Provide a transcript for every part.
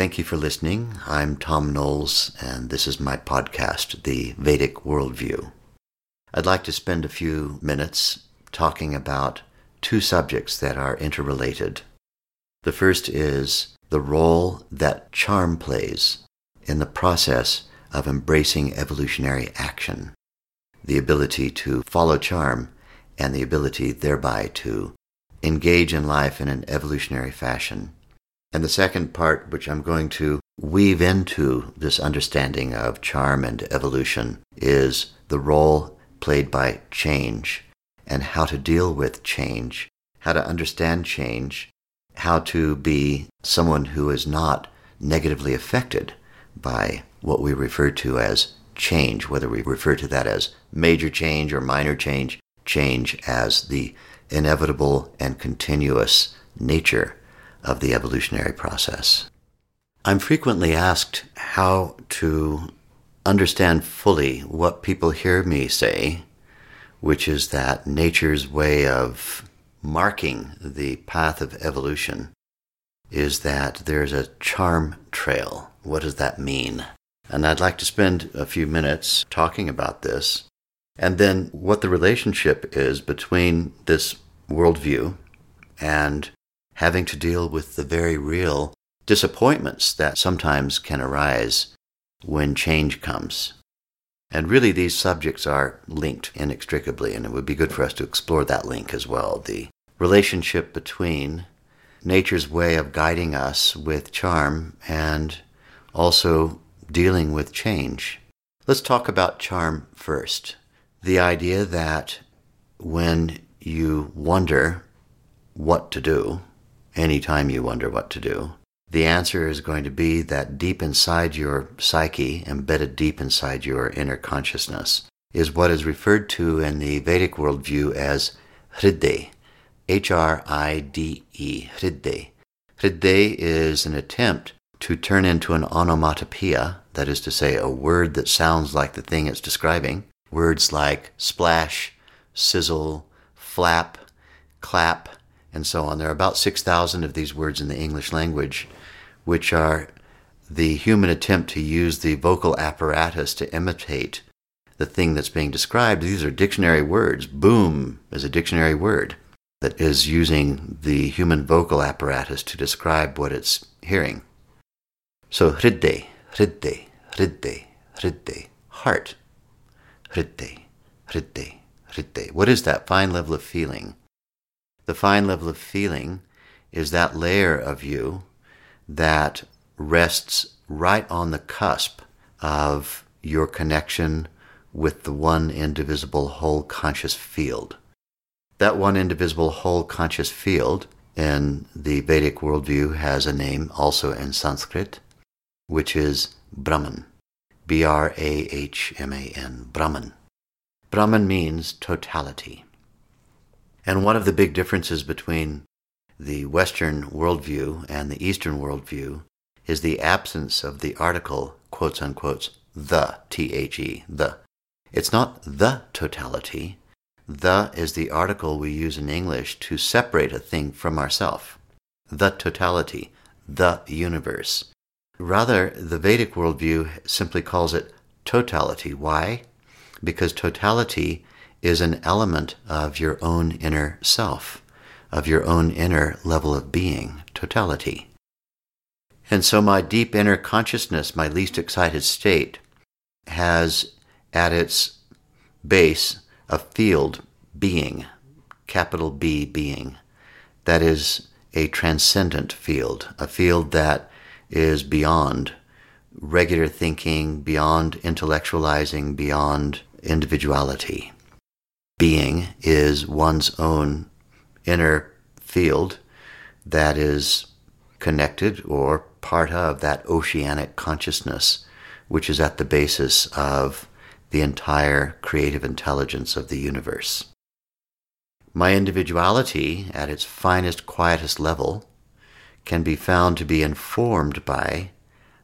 Thank you for listening. I'm Thom Knoles, and this is my podcast, The Vedic Worldview. I'd like to spend a few minutes talking about two subjects that are interrelated. The first is the role that charm plays in the process of embracing evolutionary action, the ability to follow charm, and the ability thereby to engage in life in an evolutionary fashion and the second part, which I'm going to weave into this understanding of charm and evolution, is the role played by change and how to deal with change, how to understand change, how to be someone who is not negatively affected by what we refer to as change, whether we refer to that as major change or minor change, change as the inevitable and continuous nature of the evolutionary process. I'm frequently asked how to understand fully what people hear me say, which is that nature's way of marking the path of evolution is that there's a charm trail. What does that mean? And I'd like to spend a few minutes talking about this and then what the relationship is between this worldview and having to deal with the very real disappointments that sometimes can arise when change comes. And really, these subjects are linked inextricably, and it would be good for us to explore that link as well the relationship between nature's way of guiding us with charm and also dealing with change. Let's talk about charm first. The idea that when you wonder what to do, anytime you wonder what to do. The answer is going to be that deep inside your psyche, embedded deep inside your inner consciousness, is what is referred to in the Vedic worldview as Hride, H R I D E, Hride. Hride is an attempt to turn into an onomatopoeia, that is to say, a word that sounds like the thing it's describing. Words like splash, sizzle, flap, clap, and so on. There are about 6,000 of these words in the English language, which are the human attempt to use the vocal apparatus to imitate the thing that's being described. These are dictionary words. Boom is a dictionary word that is using the human vocal apparatus to describe what it's hearing. So, hridde, hridde, hridde, hridde, heart. Hridde, hridde, hridde. What is that fine level of feeling? The fine level of feeling is that layer of you that rests right on the cusp of your connection with the one indivisible whole conscious field. That one indivisible whole conscious field in the Vedic worldview has a name also in Sanskrit, which is Brahman. B R A H M A N, Brahman. Brahman means totality. And one of the big differences between the Western worldview and the Eastern worldview is the absence of the article, quotes unquote, the, T H E, the. It's not the totality. The is the article we use in English to separate a thing from ourself. The totality, the universe. Rather, the Vedic worldview simply calls it totality. Why? Because totality is an element of your own inner self, of your own inner level of being, totality. And so my deep inner consciousness, my least excited state, has at its base a field being, capital B being, that is a transcendent field, a field that is beyond regular thinking, beyond intellectualizing, beyond individuality. Being is one's own inner field that is connected or part of that oceanic consciousness, which is at the basis of the entire creative intelligence of the universe. My individuality, at its finest, quietest level, can be found to be informed by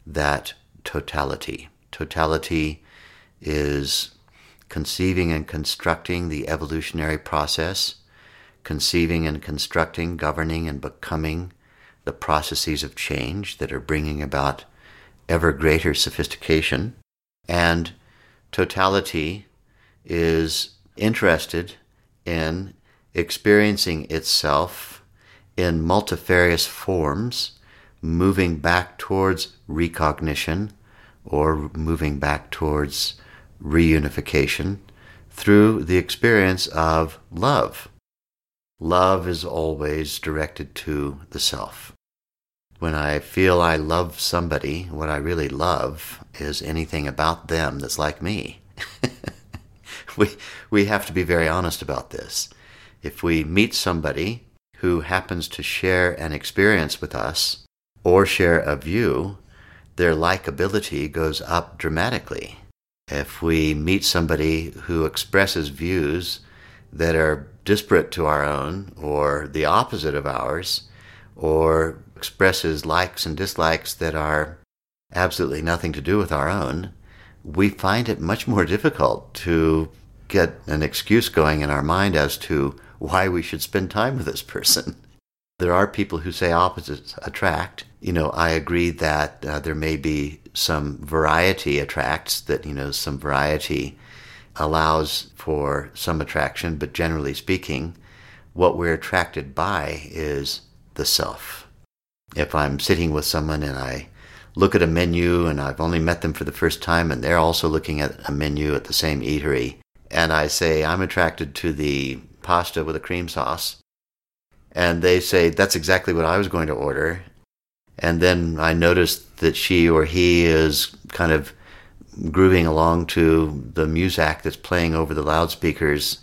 that totality. Totality is conceiving and constructing the evolutionary process, conceiving and constructing, governing and becoming the processes of change that are bringing about ever greater sophistication. And totality is interested in experiencing itself in multifarious forms, moving back towards recognition or moving back towards reunification through the experience of love. Love is always directed to the self. When I feel I love somebody, what I really love is anything about them that's like me. we, we have to be very honest about this. If we meet somebody who happens to share an experience with us or share a view, their likability goes up dramatically. If we meet somebody who expresses views that are disparate to our own or the opposite of ours, or expresses likes and dislikes that are absolutely nothing to do with our own, we find it much more difficult to get an excuse going in our mind as to why we should spend time with this person. There are people who say opposites attract. You know, I agree that uh, there may be some variety attracts, that, you know, some variety allows for some attraction, but generally speaking, what we're attracted by is the self. If I'm sitting with someone and I look at a menu and I've only met them for the first time and they're also looking at a menu at the same eatery, and I say, I'm attracted to the pasta with a cream sauce, and they say, That's exactly what I was going to order. And then I notice that she or he is kind of grooving along to the music that's playing over the loudspeakers.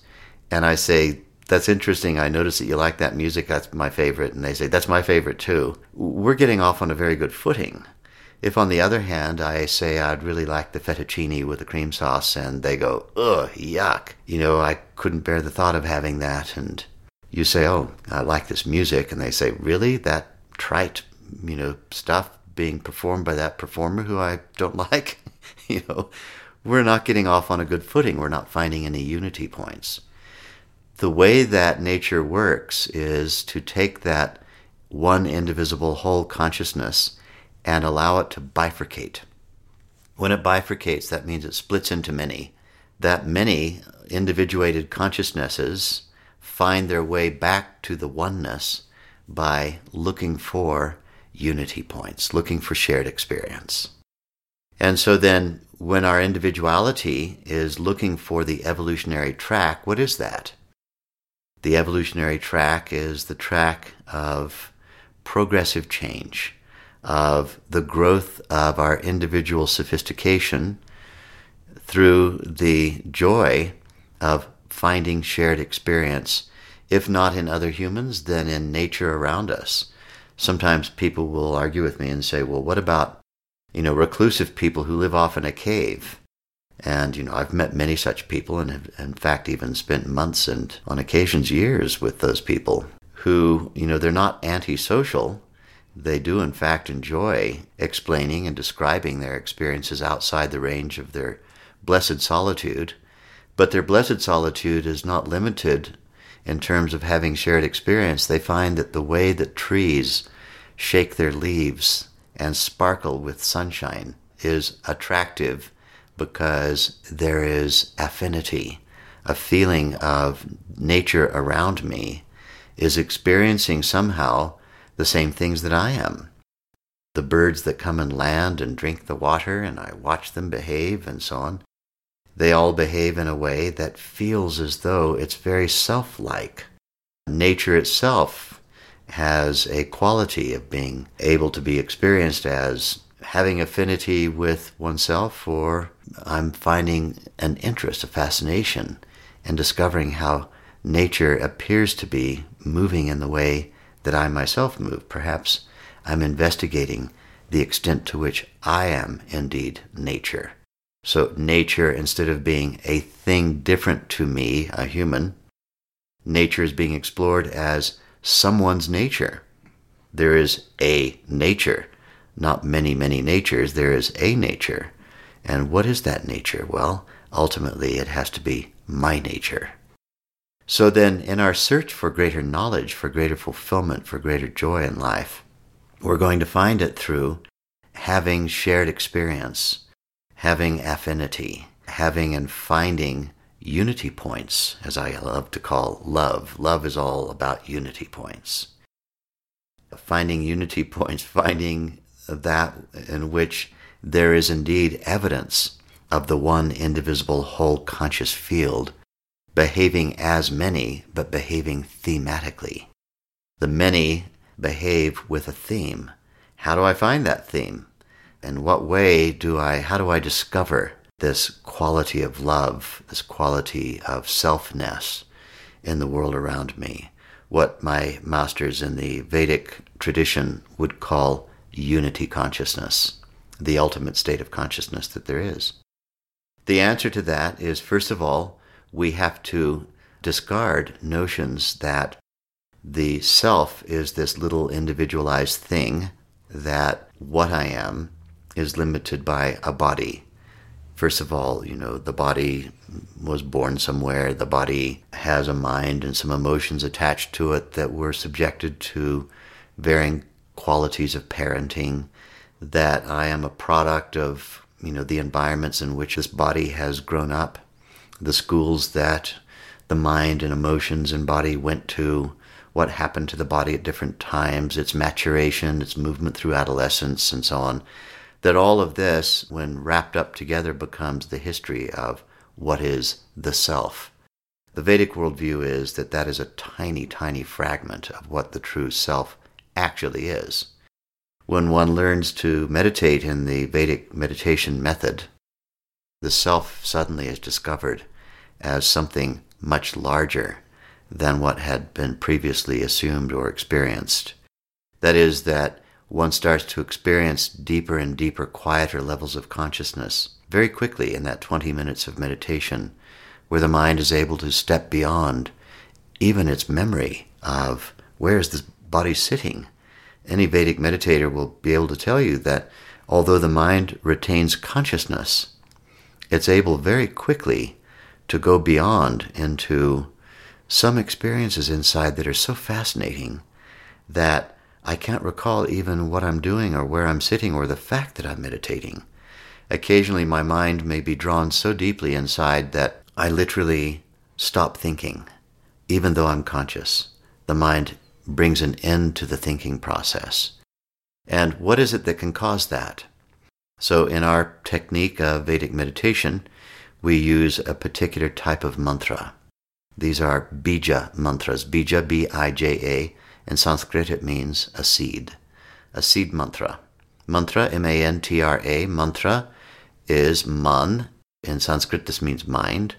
And I say, That's interesting. I notice that you like that music. That's my favorite. And they say, That's my favorite too. We're getting off on a very good footing. If, on the other hand, I say I'd really like the fettuccine with the cream sauce, and they go, ugh, yuck. You know, I couldn't bear the thought of having that. And you say, oh, I like this music. And they say, really? That trite, you know, stuff being performed by that performer who I don't like? you know, we're not getting off on a good footing. We're not finding any unity points. The way that nature works is to take that one indivisible whole consciousness and allow it to bifurcate. When it bifurcates, that means it splits into many. That many individuated consciousnesses find their way back to the oneness by looking for unity points, looking for shared experience. And so then, when our individuality is looking for the evolutionary track, what is that? The evolutionary track is the track of progressive change, of the growth of our individual sophistication through the joy of finding shared experience, if not in other humans, then in nature around us. Sometimes people will argue with me and say, well, what about you know, reclusive people who live off in a cave. And, you know, I've met many such people and have, in fact, even spent months and on occasions years with those people who, you know, they're not antisocial. They do, in fact, enjoy explaining and describing their experiences outside the range of their blessed solitude. But their blessed solitude is not limited in terms of having shared experience. They find that the way that trees shake their leaves and sparkle with sunshine is attractive because there is affinity, a feeling of nature around me is experiencing somehow the same things that I am. The birds that come and land and drink the water, and I watch them behave and so on, they all behave in a way that feels as though it's very self like. Nature itself has a quality of being able to be experienced as having affinity with oneself, or I'm finding an interest, a fascination, in discovering how nature appears to be moving in the way that I myself move. Perhaps I'm investigating the extent to which I am indeed nature. So, nature, instead of being a thing different to me, a human, nature is being explored as someone's nature. There is a nature, not many, many natures. There is a nature. And what is that nature? Well, ultimately, it has to be my nature. So then, in our search for greater knowledge, for greater fulfillment, for greater joy in life, we're going to find it through having shared experience, having affinity, having and finding unity points, as I love to call love. Love is all about unity points. Finding unity points, finding that in which there is indeed evidence of the one indivisible whole conscious field behaving as many, but behaving thematically. The many behave with a theme. How do I find that theme? In what way do I, how do I discover this quality of love, this quality of selfness in the world around me? What my masters in the Vedic tradition would call unity consciousness, the ultimate state of consciousness that there is. The answer to that is, first of all, we have to discard notions that the self is this little individualized thing, that what I am is limited by a body. First of all, you know, the body was born somewhere, the body has a mind and some emotions attached to it that were subjected to varying qualities of parenting, that I am a product of, you know, the environments in which this body has grown up the schools that the mind and emotions and body went to, what happened to the body at different times, its maturation, its movement through adolescence, and so on. That all of this, when wrapped up together, becomes the history of what is the self. The Vedic worldview is that that is a tiny, tiny fragment of what the true self actually is. When one learns to meditate in the Vedic meditation method, the self suddenly is discovered as something much larger than what had been previously assumed or experienced. That is, that one starts to experience deeper and deeper, quieter levels of consciousness very quickly in that 20 minutes of meditation, where the mind is able to step beyond even its memory of where is this body sitting. Any Vedic meditator will be able to tell you that although the mind retains consciousness, it's able very quickly to go beyond into some experiences inside that are so fascinating that I can't recall even what I'm doing or where I'm sitting or the fact that I'm meditating. Occasionally, my mind may be drawn so deeply inside that I literally stop thinking, even though I'm conscious. The mind brings an end to the thinking process. And what is it that can cause that? So, in our technique of Vedic meditation, we use a particular type of mantra. These are bija mantras. Bija, B I J A. In Sanskrit, it means a seed, a seed mantra. Mantra, M A N T R A, mantra is man. In Sanskrit, this means mind.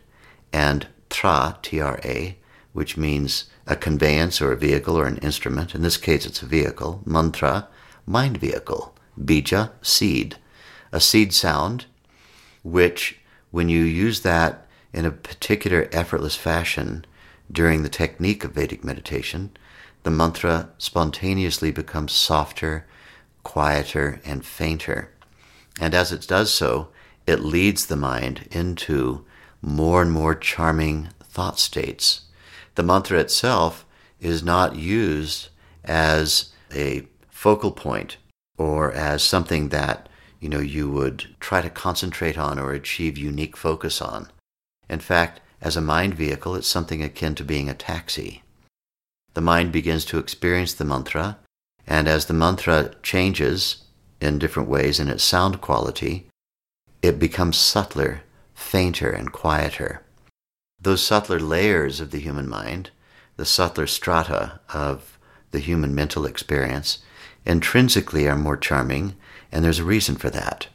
And tra, T R A, which means a conveyance or a vehicle or an instrument. In this case, it's a vehicle. Mantra, mind vehicle. Bija, seed. A seed sound, which when you use that in a particular effortless fashion during the technique of Vedic meditation, the mantra spontaneously becomes softer, quieter, and fainter. And as it does so, it leads the mind into more and more charming thought states. The mantra itself is not used as a focal point or as something that you know, you would try to concentrate on or achieve unique focus on. In fact, as a mind vehicle, it's something akin to being a taxi. The mind begins to experience the mantra, and as the mantra changes in different ways in its sound quality, it becomes subtler, fainter, and quieter. Those subtler layers of the human mind, the subtler strata of the human mental experience, intrinsically are more charming, and there's a reason for that.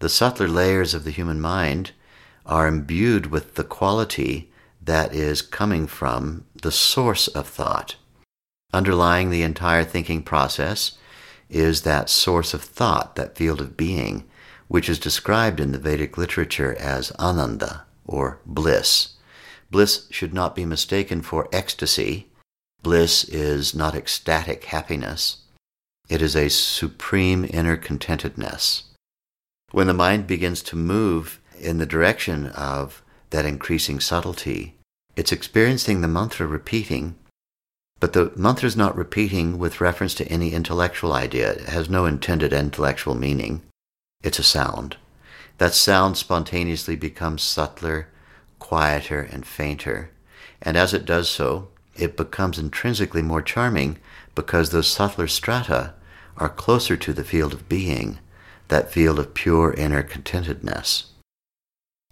The subtler layers of the human mind are imbued with the quality that is coming from the source of thought. Underlying the entire thinking process is that source of thought, that field of being, which is described in the Vedic literature as ananda, or bliss. Bliss should not be mistaken for ecstasy. Bliss is not ecstatic happiness. It is a supreme inner contentedness. When the mind begins to move in the direction of that increasing subtlety, it's experiencing the mantra repeating, but the mantra is not repeating with reference to any intellectual idea. It has no intended intellectual meaning. It's a sound. That sound spontaneously becomes subtler, quieter, and fainter. And as it does so, it becomes intrinsically more charming because those subtler strata are closer to the field of being, that field of pure inner contentedness.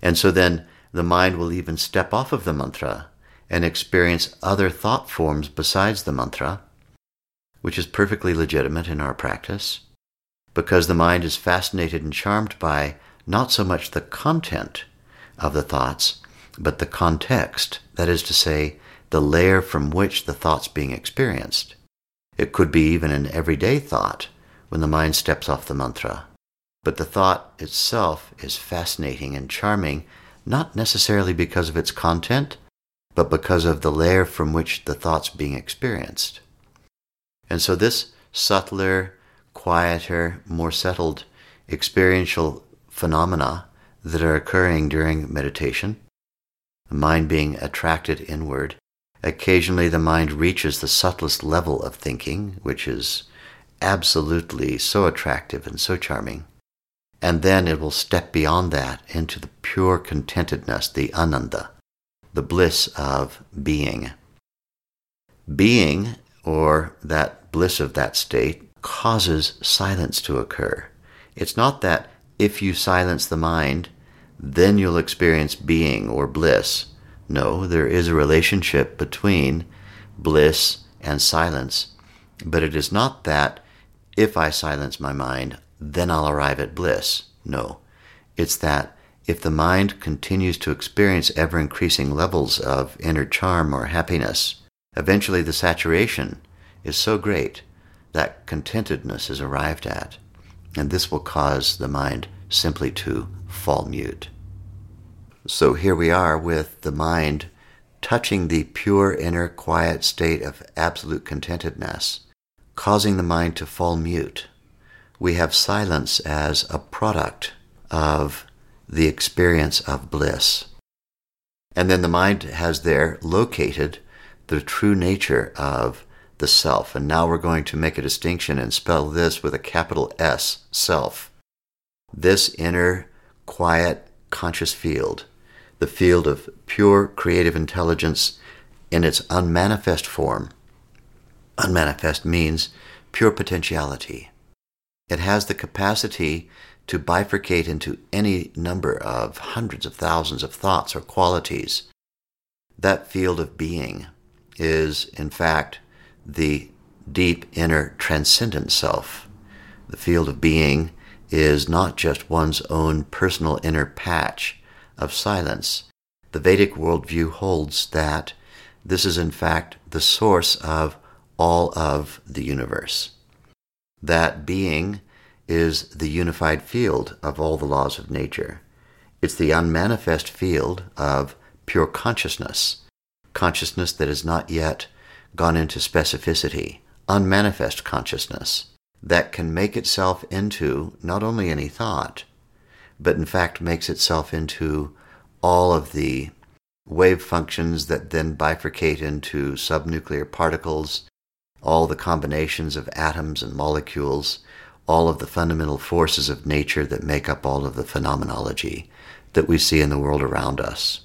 And so then the mind will even step off of the mantra and experience other thought forms besides the mantra, which is perfectly legitimate in our practice, because the mind is fascinated and charmed by not so much the content of the thoughts, but the context, that is to say, the layer from which the thought's being experienced. It could be even an everyday thought when the mind steps off the mantra. But the thought itself is fascinating and charming, not necessarily because of its content, but because of the layer from which the thought's being experienced. And so this subtler, quieter, more settled experiential phenomena that are occurring during meditation, the mind being attracted inward, occasionally the mind reaches the subtlest level of thinking, which is absolutely so attractive and so charming. And then it will step beyond that into the pure contentedness, the ananda, the bliss of being. Being, or that bliss of that state, causes silence to occur. It's not that if you silence the mind, then you'll experience being or bliss. No, there is a relationship between bliss and silence, but it is not that if I silence my mind, then I'll arrive at bliss. No. It's that if the mind continues to experience ever increasing levels of inner charm or happiness, eventually the saturation is so great that contentedness is arrived at, and this will cause the mind simply to fall mute. So here we are with the mind touching the pure inner quiet state of absolute contentedness causing the mind to fall mute. We have silence as a product of the experience of bliss. And then the mind has there located the true nature of the self. And now we're going to make a distinction and spell this with a capital S, self. This inner, quiet, conscious field, the field of pure creative intelligence in its unmanifest form, Unmanifest means pure potentiality. It has the capacity to bifurcate into any number of hundreds of thousands of thoughts or qualities. That field of being is, in fact, the deep inner transcendent self. The field of being is not just one's own personal inner patch of silence. The Vedic worldview holds that this is, in fact, the source of all of the universe. That being is the unified field of all the laws of nature. It's the unmanifest field of pure consciousness, consciousness that has not yet gone into specificity, unmanifest consciousness that can make itself into not only any thought, but in fact makes itself into all of the wave functions that then bifurcate into subnuclear particles all the combinations of atoms and molecules, all of the fundamental forces of nature that make up all of the phenomenology that we see in the world around us.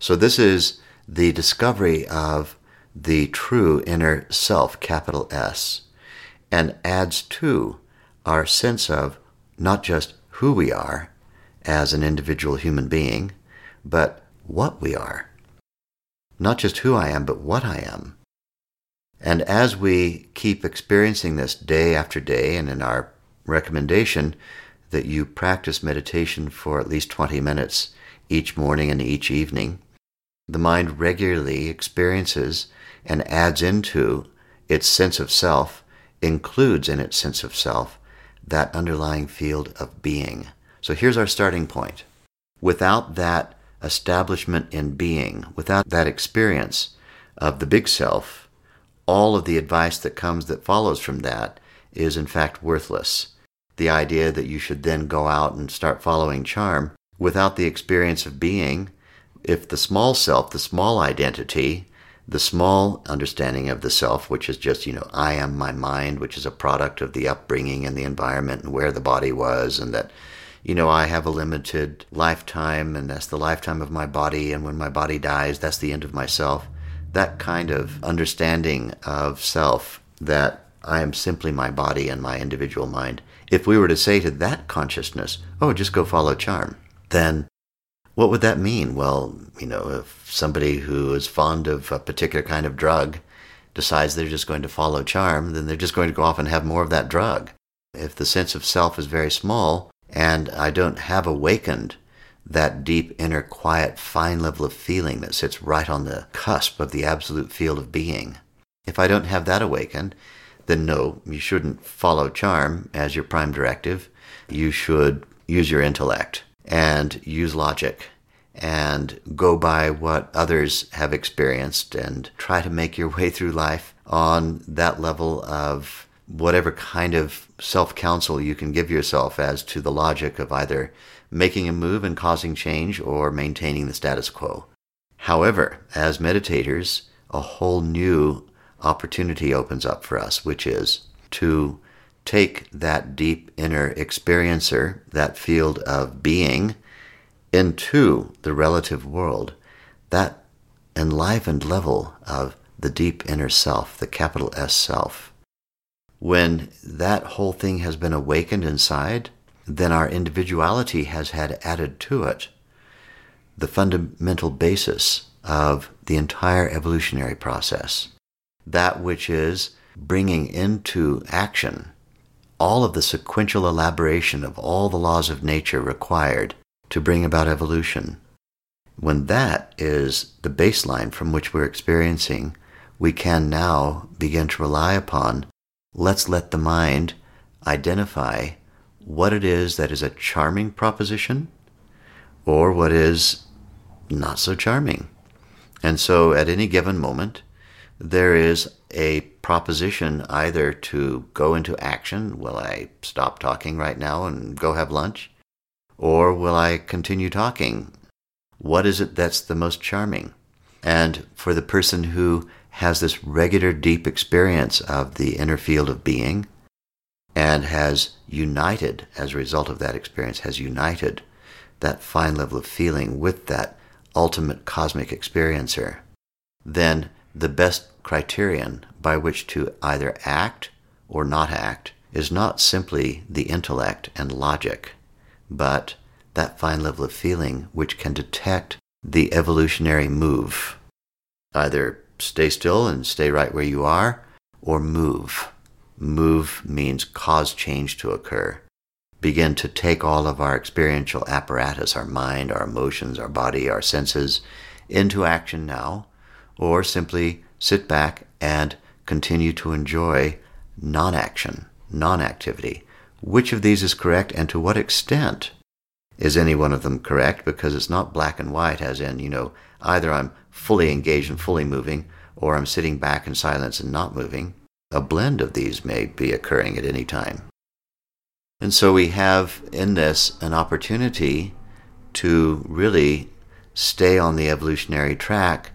So, this is the discovery of the true inner self, capital S, and adds to our sense of not just who we are as an individual human being, but what we are. Not just who I am, but what I am. And as we keep experiencing this day after day, and in our recommendation that you practice meditation for at least 20 minutes each morning and each evening, the mind regularly experiences and adds into its sense of self, includes in its sense of self, that underlying field of being. So here's our starting point. Without that establishment in being, without that experience of the big self, all of the advice that comes that follows from that is in fact worthless. The idea that you should then go out and start following charm without the experience of being, if the small self, the small identity, the small understanding of the self, which is just, you know, I am my mind, which is a product of the upbringing and the environment and where the body was, and that, you know, I have a limited lifetime and that's the lifetime of my body, and when my body dies, that's the end of myself. That kind of understanding of self that I am simply my body and my individual mind. If we were to say to that consciousness, oh, just go follow charm, then what would that mean? Well, you know, if somebody who is fond of a particular kind of drug decides they're just going to follow charm, then they're just going to go off and have more of that drug. If the sense of self is very small and I don't have awakened that deep inner quiet fine level of feeling that sits right on the cusp of the absolute field of being, if I don't have that awakened, then no, you shouldn't follow charm as your prime directive. You should use your intellect and use logic and go by what others have experienced and try to make your way through life on that level of whatever kind of self counsel you can give yourself as to the logic of either making a move and causing change or maintaining the status quo. However, as meditators, a whole new opportunity opens up for us, which is to take that deep inner experiencer, that field of being, into the relative world, that enlivened level of the deep inner self, the capital S self. When that whole thing has been awakened inside, then our individuality has had added to it the fundamental basis of the entire evolutionary process. That which is bringing into action all of the sequential elaboration of all the laws of nature required to bring about evolution. When that is the baseline from which we're experiencing, we can now begin to rely upon let's let the mind identify what it is that is a charming proposition or what is not so charming. And so at any given moment, there is a proposition either to go into action. Will I stop talking right now and go have lunch? Or will I continue talking? What is it that's the most charming? And for the person who has this regular deep experience of the inner field of being and has united, as a result of that experience, has united that fine level of feeling with that ultimate cosmic experiencer, then the best criterion by which to either act or not act is not simply the intellect and logic, but that fine level of feeling which can detect the evolutionary move. Either stay still and stay right where you are, or move. Move means cause change to occur. Begin to take all of our experiential apparatus, our mind, our emotions, our body, our senses, into action now, or simply sit back and continue to enjoy non action, non activity. Which of these is correct and to what extent is any one of them correct? Because it's not black and white, as in, you know, either I'm fully engaged and fully moving, or I'm sitting back in silence and not moving. A blend of these may be occurring at any time. And so we have in this an opportunity to really stay on the evolutionary track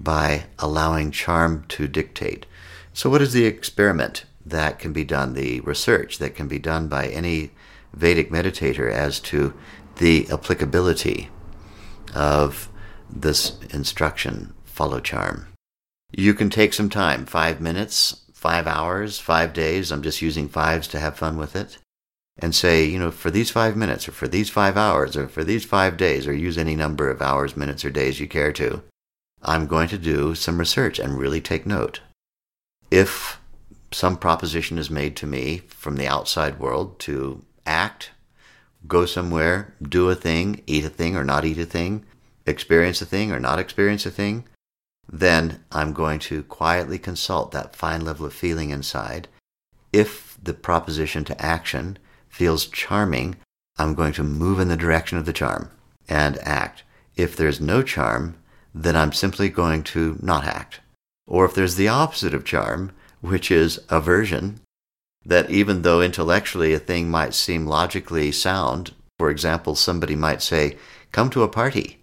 by allowing charm to dictate. So, what is the experiment that can be done, the research that can be done by any Vedic meditator as to the applicability of this instruction, follow charm. You can take some time, five minutes, five hours, five days. I'm just using fives to have fun with it. And say, you know, for these five minutes, or for these five hours, or for these five days, or use any number of hours, minutes, or days you care to, I'm going to do some research and really take note. If some proposition is made to me from the outside world to act, go somewhere, do a thing, eat a thing or not eat a thing, experience a thing or not experience a thing, then I'm going to quietly consult that fine level of feeling inside. If the proposition to action feels charming, I'm going to move in the direction of the charm and act. If there's no charm, then I'm simply going to not act. Or if there's the opposite of charm, which is aversion, that even though intellectually a thing might seem logically sound, for example, somebody might say, come to a party,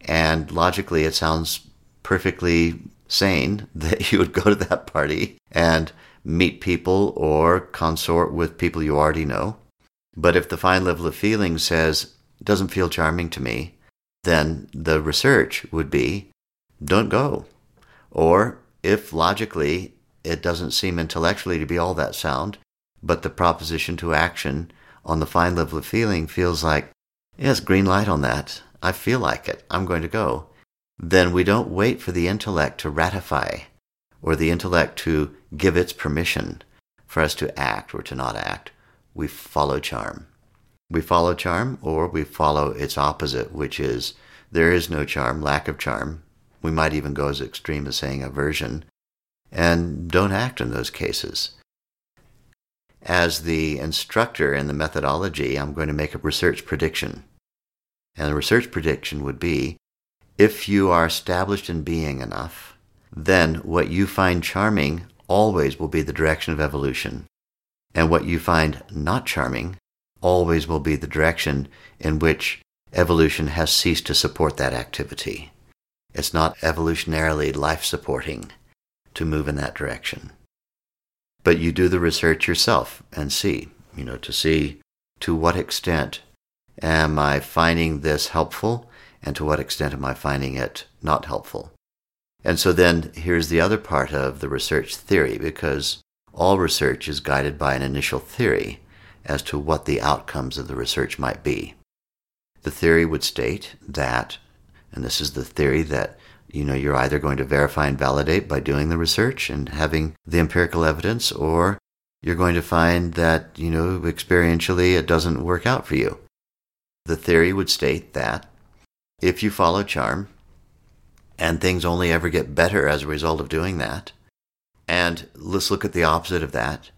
and logically it sounds perfectly sane that you would go to that party and meet people or consort with people you already know. But if the fine level of feeling says, doesn't feel charming to me, then the research would be, don't go. Or if logically it doesn't seem intellectually to be all that sound, but the proposition to action on the fine level of feeling feels like, yes, green light on that. I feel like it. I'm going to go. Then we don't wait for the intellect to ratify or the intellect to give its permission for us to act or to not act. We follow charm. We follow charm or we follow its opposite, which is there is no charm, lack of charm. We might even go as extreme as saying aversion and don't act in those cases. As the instructor in the methodology, I'm going to make a research prediction. And the research prediction would be if you are established in being enough, then what you find charming always will be the direction of evolution. And what you find not charming always will be the direction in which evolution has ceased to support that activity. It's not evolutionarily life supporting to move in that direction. But you do the research yourself and see, you know, to see to what extent am I finding this helpful and to what extent am I finding it not helpful. And so then here's the other part of the research theory because all research is guided by an initial theory as to what the outcomes of the research might be. The theory would state that, and this is the theory that you know, you're either going to verify and validate by doing the research and having the empirical evidence, or you're going to find that, you know, experientially it doesn't work out for you. The theory would state that if you follow charm, and things only ever get better as a result of doing that, and let's look at the opposite of that,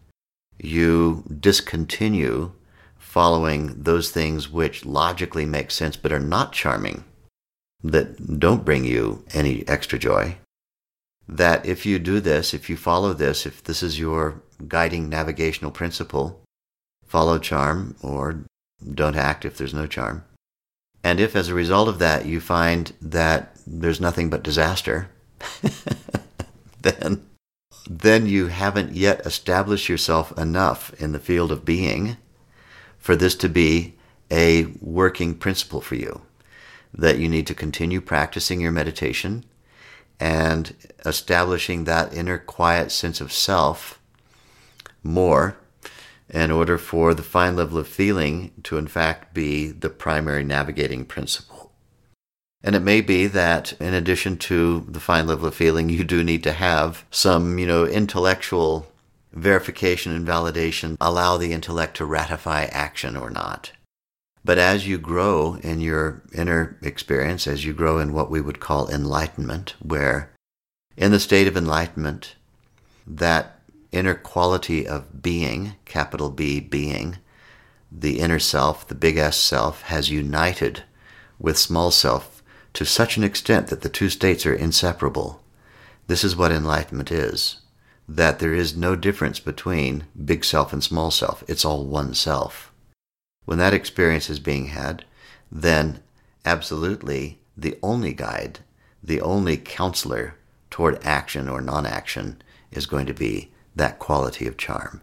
you discontinue following those things which logically make sense but are not charming that don't bring you any extra joy. That if you do this, if you follow this, if this is your guiding navigational principle, follow charm or don't act if there's no charm. And if as a result of that you find that there's nothing but disaster, then then you haven't yet established yourself enough in the field of being for this to be a working principle for you. That you need to continue practicing your meditation and establishing that inner quiet sense of self more in order for the fine level of feeling to in fact be the primary navigating principle. And it may be that in addition to the fine level of feeling, you do need to have some, you know, intellectual verification and validation, allow the intellect to ratify action or not. But as you grow in your inner experience, as you grow in what we would call enlightenment, where in the state of enlightenment, that inner quality of being, capital B, being, the inner self, the big S self, has united with small self to such an extent that the two states are inseparable. This is what enlightenment is that there is no difference between big self and small self. It's all one self. When that experience is being had, then absolutely the only guide, the only counselor toward action or non action is going to be that quality of charm.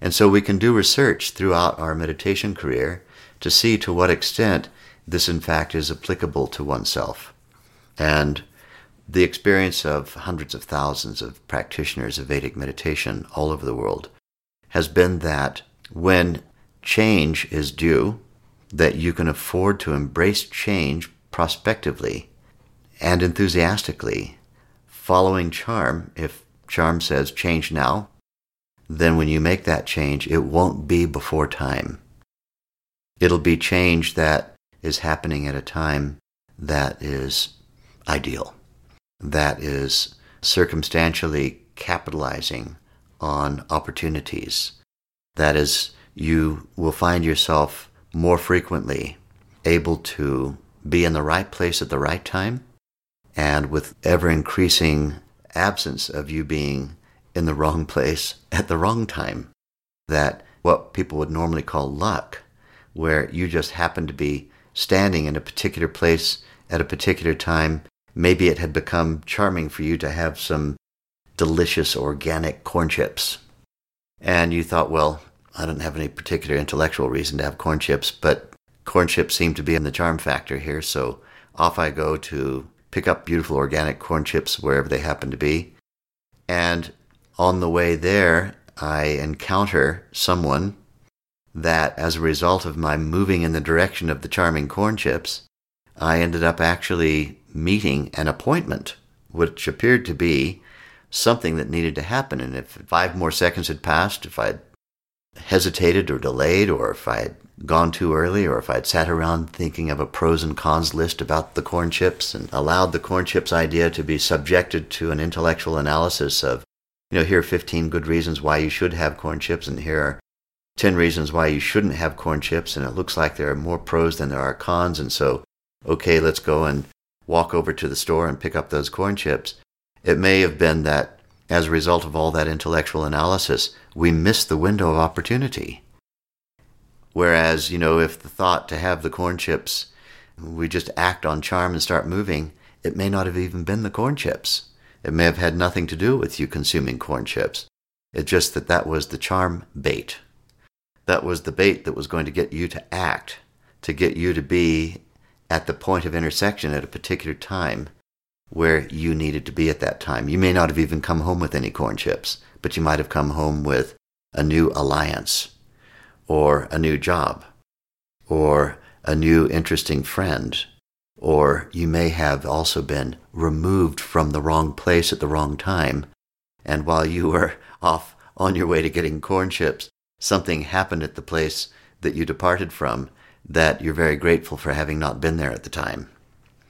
And so we can do research throughout our meditation career to see to what extent this in fact is applicable to oneself. And the experience of hundreds of thousands of practitioners of Vedic meditation all over the world has been that when change is due, that you can afford to embrace change prospectively and enthusiastically, following charm. If charm says change now, then when you make that change, it won't be before time. It'll be change that is happening at a time that is ideal, that is circumstantially capitalizing on opportunities. That is, you will find yourself more frequently able to be in the right place at the right time and with ever increasing absence of you being in the wrong place at the wrong time. That what people would normally call luck, where you just happen to be standing in a particular place at a particular time. Maybe it had become charming for you to have some delicious organic corn chips. And you thought, well, I don't have any particular intellectual reason to have corn chips, but corn chips seem to be in the charm factor here, so off I go to pick up beautiful organic corn chips wherever they happen to be. And on the way there, I encounter someone that, as a result of my moving in the direction of the charming corn chips, I ended up actually meeting an appointment, which appeared to be something that needed to happen. And if five more seconds had passed, if I'd hesitated or delayed, or if I'd gone too early, or if I'd sat around thinking of a pros and cons list about the corn chips and allowed the corn chips idea to be subjected to an intellectual analysis of, you know, here are 15 good reasons why you should have corn chips, and here are 10 reasons why you shouldn't have corn chips, and it looks like there are more pros than there are cons, and so, okay, let's go and walk over to the store and pick up those corn chips. It may have been that as a result of all that intellectual analysis, we missed the window of opportunity. Whereas, you know, if the thought to have the corn chips, we just act on charm and start moving, it may not have even been the corn chips. It may have had nothing to do with you consuming corn chips. It's just that that was the charm bait. That was the bait that was going to get you to act, to get you to be at the point of intersection at a particular time where you needed to be at that time. You may not have even come home with any corn chips, but you might have come home with a new alliance, or a new job, or a new interesting friend, or you may have also been removed from the wrong place at the wrong time. And while you were off on your way to getting corn chips, something happened at the place that you departed from that you're very grateful for having not been there at the time.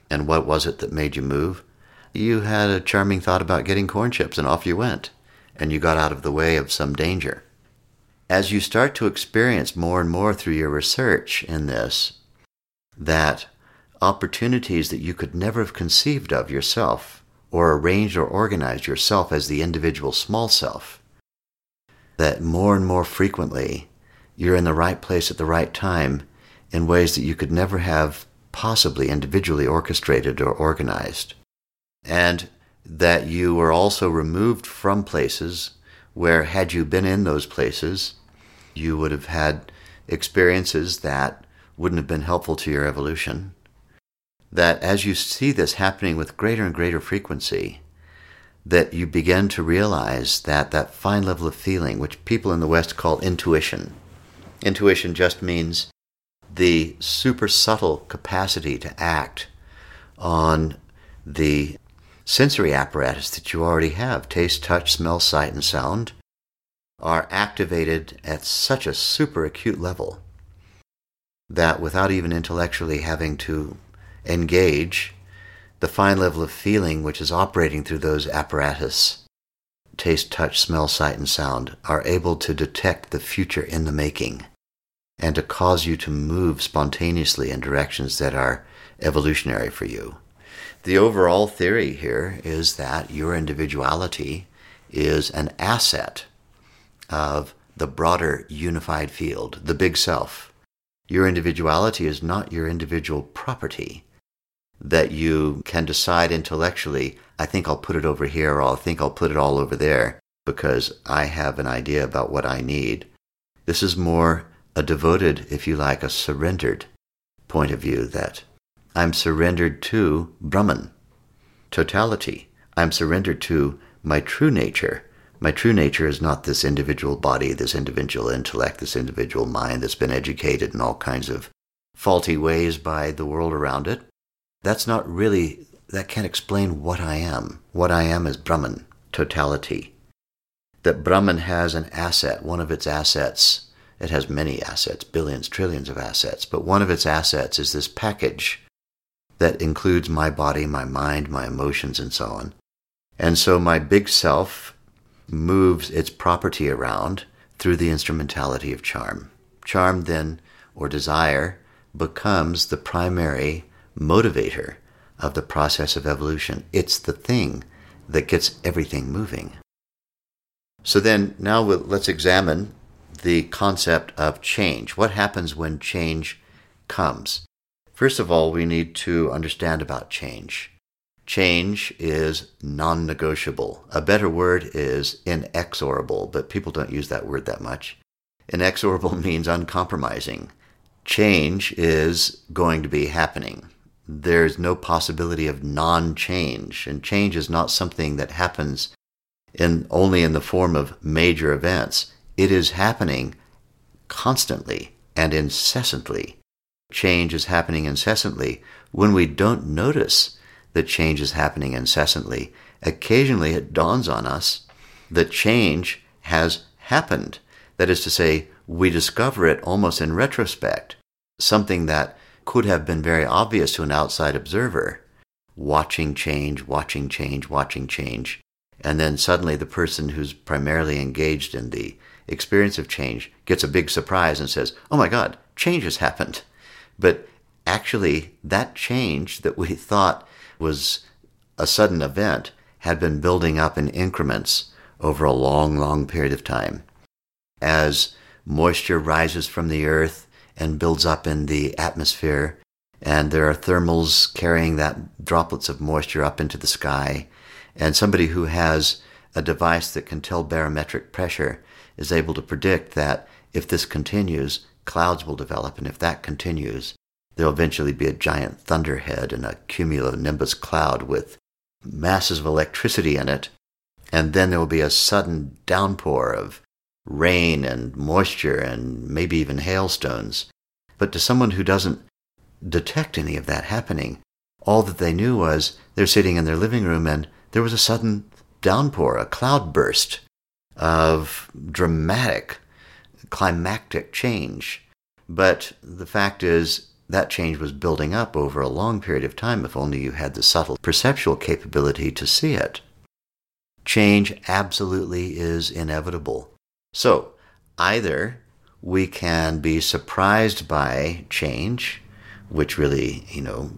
And what was it that made you move? You had a charming thought about getting corn chips, and off you went, and you got out of the way of some danger. As you start to experience more and more through your research in this, that opportunities that you could never have conceived of yourself, or arranged or organized yourself as the individual small self, that more and more frequently you're in the right place at the right time in ways that you could never have possibly individually orchestrated or organized. And that you were also removed from places where, had you been in those places, you would have had experiences that wouldn't have been helpful to your evolution. That as you see this happening with greater and greater frequency, that you begin to realize that that fine level of feeling, which people in the West call intuition, intuition just means the super subtle capacity to act on the sensory apparatus that you already have. Taste, touch, smell, sight, and sound are activated at such a super acute level that without even intellectually having to engage, the fine level of feeling which is operating through those apparatus taste, touch, smell, sight, and sound are able to detect the future in the making and to cause you to move spontaneously in directions that are evolutionary for you. The overall theory here is that your individuality is an asset of the broader unified field, the big self. Your individuality is not your individual property that you can decide intellectually, I think I'll put it over here or I think I'll put it all over there. because I have an idea about what I need. This is more a devoted, if you like, a surrendered point of view that I'm surrendered to Brahman, totality. I'm surrendered to my true nature. My true nature is not this individual body, this individual intellect, this individual mind that's been educated in all kinds of faulty ways by the world around it. That's not really, that can't explain what I am. What I am is Brahman, totality. That Brahman has an asset, one of its assets. It has many assets, billions, trillions of assets, but one of its assets is this package that includes my body, my mind, my emotions, and so on. And so my big self moves its property around through the instrumentality of charm. Charm then, or desire, becomes the primary motivator of the process of evolution. It's the thing that gets everything moving. So then, now let's examine the concept of change. What happens when change comes? First of all, we need to understand about change. Change is non negotiable. A better word is inexorable, but people don't use that word that much. Inexorable means uncompromising. Change is going to be happening. There's no possibility of non change, and change is not something that happens in only in the form of major events. It is happening constantly and incessantly. Change is happening incessantly when we don't notice that change is happening incessantly. Occasionally it dawns on us that change has happened. That is to say, we discover it almost in retrospect, something that could have been very obvious to an outside observer. Watching change, watching change, watching change. And then suddenly the person who's primarily engaged in the experience of change gets a big surprise and says, Oh my God, change has happened. But actually, that change that we thought was a sudden event had been building up in increments over a long, long period of time. As moisture rises from the earth and builds up in the atmosphere, and there are thermals carrying that droplets of moisture up into the sky, and somebody who has a device that can tell barometric pressure is able to predict that if this continues, clouds will develop, and if that continues, There'll eventually be a giant thunderhead and a cumulonimbus cloud with masses of electricity in it, and then there will be a sudden downpour of rain and moisture and maybe even hailstones. But to someone who doesn't detect any of that happening, all that they knew was they're sitting in their living room and there was a sudden downpour, a cloudburst of dramatic, climactic change. But the fact is, that change was building up over a long period of time if only you had the subtle perceptual capability to see it. Change absolutely is inevitable. So, either we can be surprised by change, which really, you know,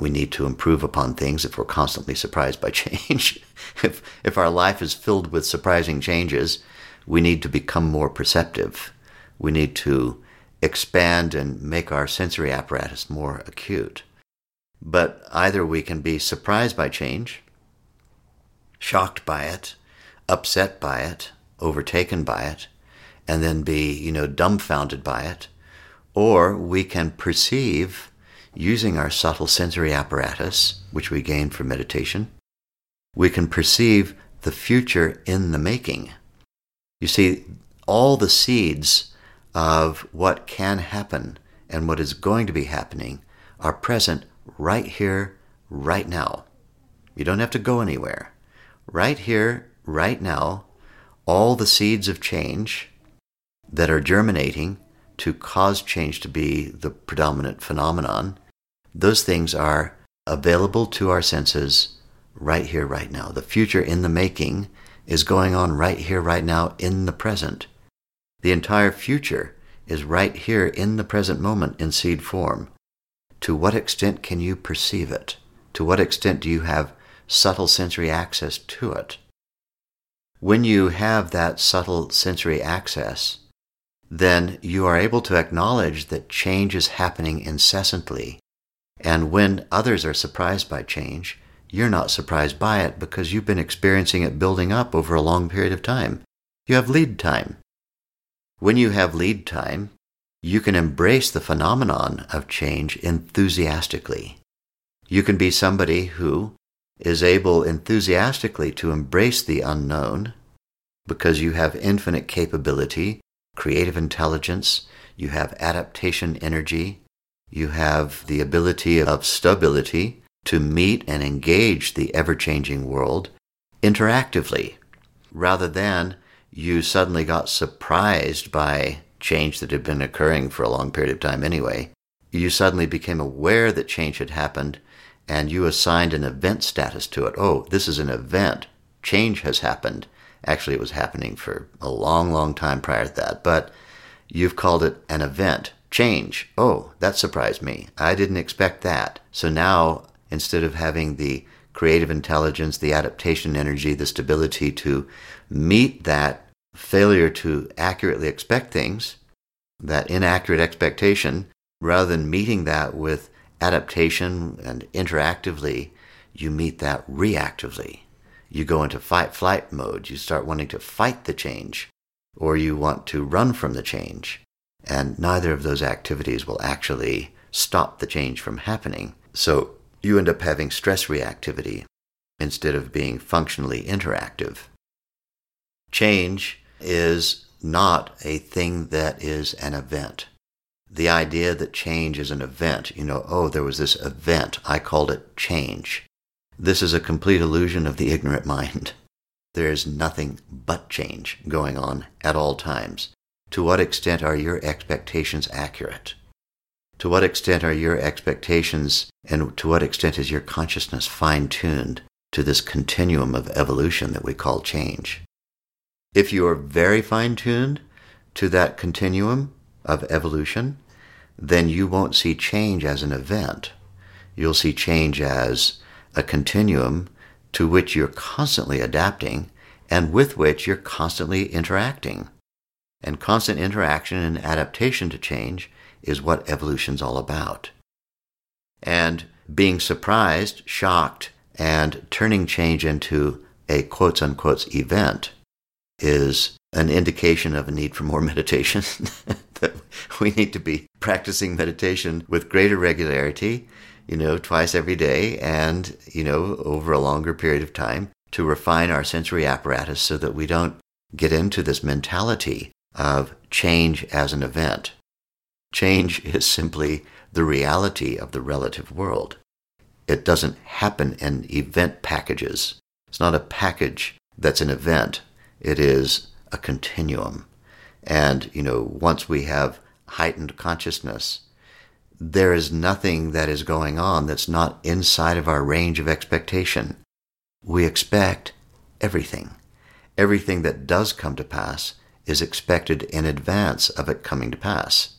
we need to improve upon things if we're constantly surprised by change. if, if our life is filled with surprising changes, we need to become more perceptive. We need to expand and make our sensory apparatus more acute. But either we can be surprised by change, shocked by it, upset by it, overtaken by it, and then be, you know, dumbfounded by it, or we can perceive using our subtle sensory apparatus, which we gain from meditation, we can perceive the future in the making. You see, all the seeds of what can happen and what is going to be happening are present right here, right now. You don't have to go anywhere. Right here, right now, all the seeds of change that are germinating to cause change to be the predominant phenomenon, those things are available to our senses right here, right now. The future in the making is going on right here, right now, in the present. The entire future is right here in the present moment in seed form. To what extent can you perceive it? To what extent do you have subtle sensory access to it? When you have that subtle sensory access, then you are able to acknowledge that change is happening incessantly. And when others are surprised by change, you're not surprised by it because you've been experiencing it building up over a long period of time. You have lead time. When you have lead time, you can embrace the phenomenon of change enthusiastically. You can be somebody who is able enthusiastically to embrace the unknown because you have infinite capability, creative intelligence, you have adaptation energy, you have the ability of stability to meet and engage the ever changing world interactively, rather than you suddenly got surprised by change that had been occurring for a long period of time anyway. You suddenly became aware that change had happened and you assigned an event status to it. Oh, this is an event. Change has happened. Actually, it was happening for a long, long time prior to that, but you've called it an event. Change. Oh, that surprised me. I didn't expect that. So now, instead of having the creative intelligence, the adaptation energy, the stability to meet that failure to accurately expect things, that inaccurate expectation, rather than meeting that with adaptation and interactively, you meet that reactively. You go into fight flight mode. You start wanting to fight the change, or you want to run from the change. And neither of those activities will actually stop the change from happening. So you end up having stress reactivity instead of being functionally interactive. Change is not a thing that is an event the idea that change is an event, you know, oh, there was this event, I called it change. This is a complete illusion of the ignorant mind. There is nothing but change going on at all times. To what extent are your expectations accurate? To what extent are your expectations and to what extent is your consciousness fine tuned to this continuum of evolution that we call change? If you are very fine tuned to that continuum, of evolution, then you won't see change as an event. You'll see change as a continuum to which you're constantly adapting and with which you're constantly interacting. And constant interaction and adaptation to change is what evolution's all about. And being surprised, shocked, and turning change into a quotes unquote event is an indication of a need for more meditation. That we need to be practicing meditation with greater regularity, you know, twice every day and, you know, over a longer period of time to refine our sensory apparatus so that we don't get into this mentality of change as an event. Change is simply the reality of the relative world. It doesn't happen in event packages. It's not a package that's an event. It is a continuum. And, you know, once we have heightened consciousness, there is nothing that is going on that's not inside of our range of expectation. We expect everything. Everything that does come to pass is expected in advance of it coming to pass.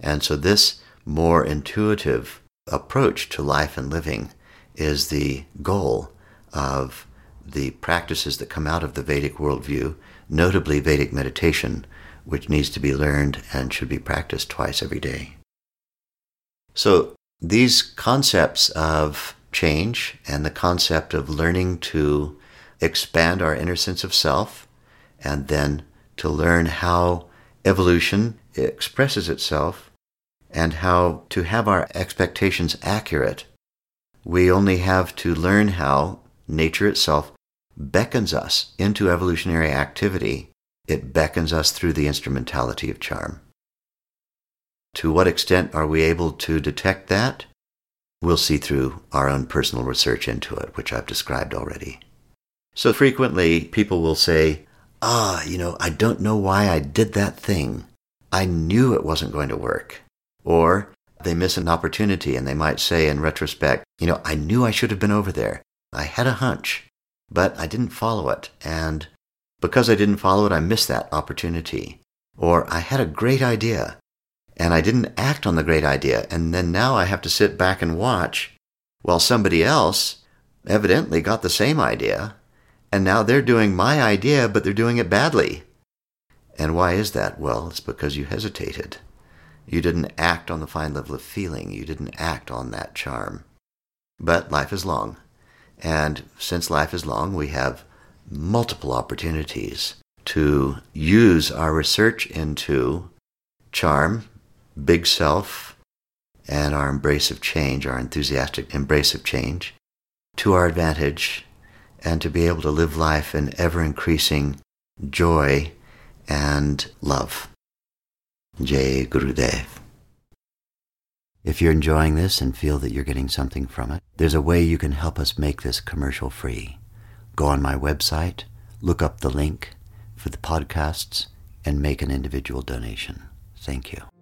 And so this more intuitive approach to life and living is the goal of the practices that come out of the Vedic worldview, notably Vedic meditation, which needs to be learned and should be practiced twice every day. So, these concepts of change and the concept of learning to expand our inner sense of self and then to learn how evolution expresses itself and how to have our expectations accurate, we only have to learn how nature itself beckons us into evolutionary activity it beckons us through the instrumentality of charm. To what extent are we able to detect that? We'll see through our own personal research into it, which I've described already. So frequently, people will say, Ah, you know, I don't know why I did that thing. I knew it wasn't going to work. Or they miss an opportunity and they might say in retrospect, you know, I knew I should have been over there. I had a hunch, but I didn't follow it. And because I didn't follow it, I missed that opportunity. Or I had a great idea and I didn't act on the great idea. And then now I have to sit back and watch while somebody else evidently got the same idea. And now they're doing my idea, but they're doing it badly. And why is that? Well, it's because you hesitated. You didn't act on the fine level of feeling. You didn't act on that charm. But life is long, And since life is long, we have multiple opportunities to use our research into charm, big self, and our embrace of change, our enthusiastic embrace of change, to our advantage, and to be able to live life in ever increasing joy and love. Jai Guru Deva. If you're enjoying this and feel that you're getting something from it, there's a way you can help us make this commercial free. Go on my website, look up the link for the podcasts, and make an individual donation. Thank you.